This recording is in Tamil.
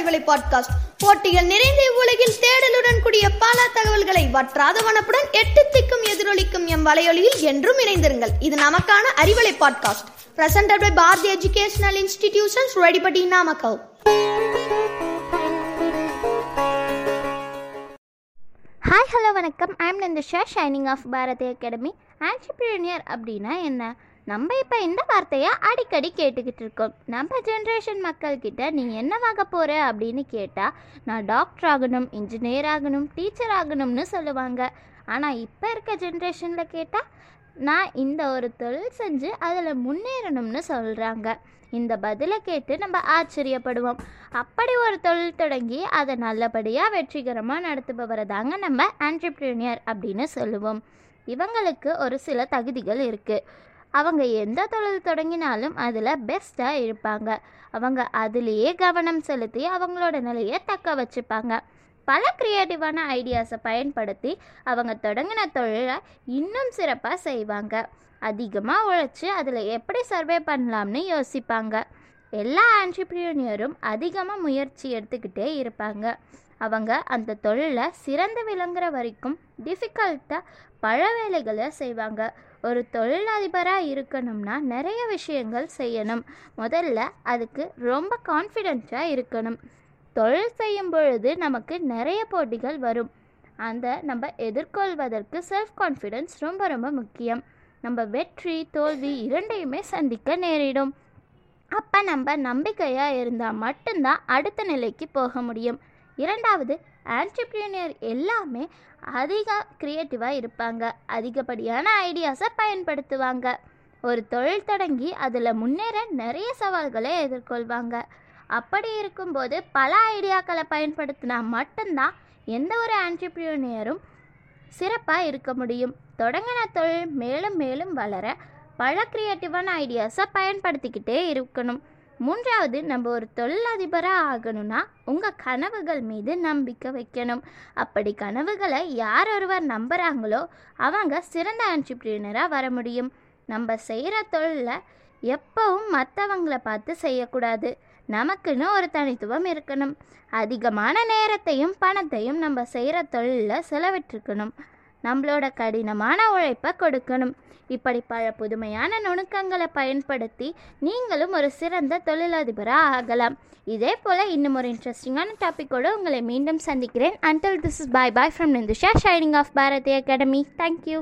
அறிவலை பாட்காஸ்ட். போட்டிகள் நிறைந்த உலகில் தேடலுடன் கூடிய பல தகவல்களை வற்றாத வனப்புடன் எட்டு திக்கும் எதிரொலிக்கும் எம் வலையொலியில் என்றும் இணைந்திருங்கள். இது நமக்கான Arivalai podcast. Presented by Bharathi educational institutions ரெடிபடி Namakkal hi hello வணக்கம். I'm Nandhisha shining of Bharathi academy entrepreneur அப்படின்னா என்ன? நம்ம இப்போ இந்த வார்த்தையை அடிக்கடி கேட்டுக்கிட்டு இருக்கோம். நம்ம ஜென்ரேஷன் மக்கள்கிட்ட நீ என்னவாக போகிற அப்படின்னு கேட்டால் நான் டாக்டர் ஆகணும் இன்ஜினியர் ஆகணும் டீச்சர் ஆகணும்னு சொல்லுவாங்க. ஆனால் இப்போ இருக்க ஜென்ரேஷனில் கேட்டால் நான் இந்த ஒரு தொழில் செஞ்சு அதில் முன்னேறணும்னு சொல்கிறாங்க இந்த பதிலை கேட்டு நம்ம ஆச்சரியப்படுவோம். அப்படி ஒரு தொழில் தொடங்கி அதை நல்லபடியாக வெற்றிகரமாக நடத்துபவரை தாங்க நம்ம ஆண்டர்பிரினியர் அப்படின்னு சொல்லுவோம். இவங்களுக்கு ஒரு சில தகுதிகள் இருக்குது அவங்க எந்த தொழில் தொடங்கினாலும் அதில் பெஸ்ட்டாக இருப்பாங்க. அவங்க அதுலேயே கவனம் செலுத்தி அவங்களோட நிலையை தக்க வச்சுப்பாங்க. பல க்ரியேட்டிவான ஐடியாஸை பயன்படுத்தி அவங்க தொடங்கின தொழிலை இன்னும் சிறப்பாக செய்வாங்க. அதிகமாக உழைச்சி அதில் எப்படி சர்வே பண்ணலாம்னு யோசிப்பாங்க. எல்லா ஆண்டர்பிரினியரும் அதிகமாக முயற்சி எடுத்துக்கிட்டே இருப்பாங்க. அவங்க அந்த தொழிலை சிறந்து விளங்குற வரைக்கும் டிஃபிகல்ட்டாக பல வேலைகளை செய்வாங்க. ஒரு தொழிலதிபராக இருக்கணும்னா நிறைய விஷயங்கள் செய்யணும். முதல்ல அதுக்கு ரொம்ப கான்ஃபிடென்ட்டாக இருக்கணும். தொழில் செய்யும் பொழுது நமக்கு நிறைய போட்டிகள் வரும். அந்த நம்ம எதிர்கொள்வதற்கு செல்ஃப் கான்ஃபிடென்ஸ் ரொம்ப ரொம்ப முக்கியம். நம்ம வெற்றி தோல்வி இரண்டையுமே சந்திக்க நேரிடும். அப்போ நம்ம நம்பிக்கையாக இருந்தால் மட்டும்தான் அடுத்த நிலைக்கு போக முடியும். இரண்டாவது ஆண்டர்பிரினியர் எல்லாமே அதிக க்ரியேட்டிவாக இருப்பாங்க. அதிகப்படியான ஐடியாஸை பயன்படுத்துவாங்க. ஒரு தொழில் தொடங்கி அதில் முன்னேற நிறைய சவால்களை எதிர்கொள்வாங்க. அப்படி இருக்கும்போது பல ஐடியாக்களை பயன்படுத்தினா மட்டும்தான் எந்த ஒரு ஆண்டர்பிரினியரும் சிறப்பாக இருக்க முடியும். தொடங்கின தொழில் மேலும் மேலும் வளர பல க்ரியேட்டிவான ஐடியாஸை பயன்படுத்திக்கிட்டே இருக்கணும். மூன்றாவது நம்ம ஒரு தொழிலதிபராக ஆகணும்னா உங்கள் கனவுகள் மீது நம்பிக்கை வைக்கணும். அப்படி கனவுகளை யார் ஒருவர் நம்புகிறாங்களோ அவங்க சிறந்த ஆண்டர்பிரினராக வர முடியும். நம்ம செய்கிற தொழிலில் எப்பவும் மற்றவங்கள பார்த்து செய்யக்கூடாது. நமக்குன்னு ஒரு தனித்துவம் இருக்கணும். அதிகமான நேரத்தையும் பணத்தையும் நம்ம செய்கிற தொழிலில் செலவிட்டிருக்கணும். நம்மளோட கடினமான உழைப்பை கொடுக்கணும். இப்படி பல புதுமையான நுணுக்கங்களை பயன்படுத்தி நீங்களும் ஒரு சிறந்த தொழிலதிபராக ஆகலாம். இதே போல் இன்னும் ஒரு இன்ட்ரெஸ்டிங்கான டாப்பிக்கோடு உங்களை மீண்டும் சந்திக்கிறேன். Until this is bye bye from Nindhusha shining of Bharathi academy thank you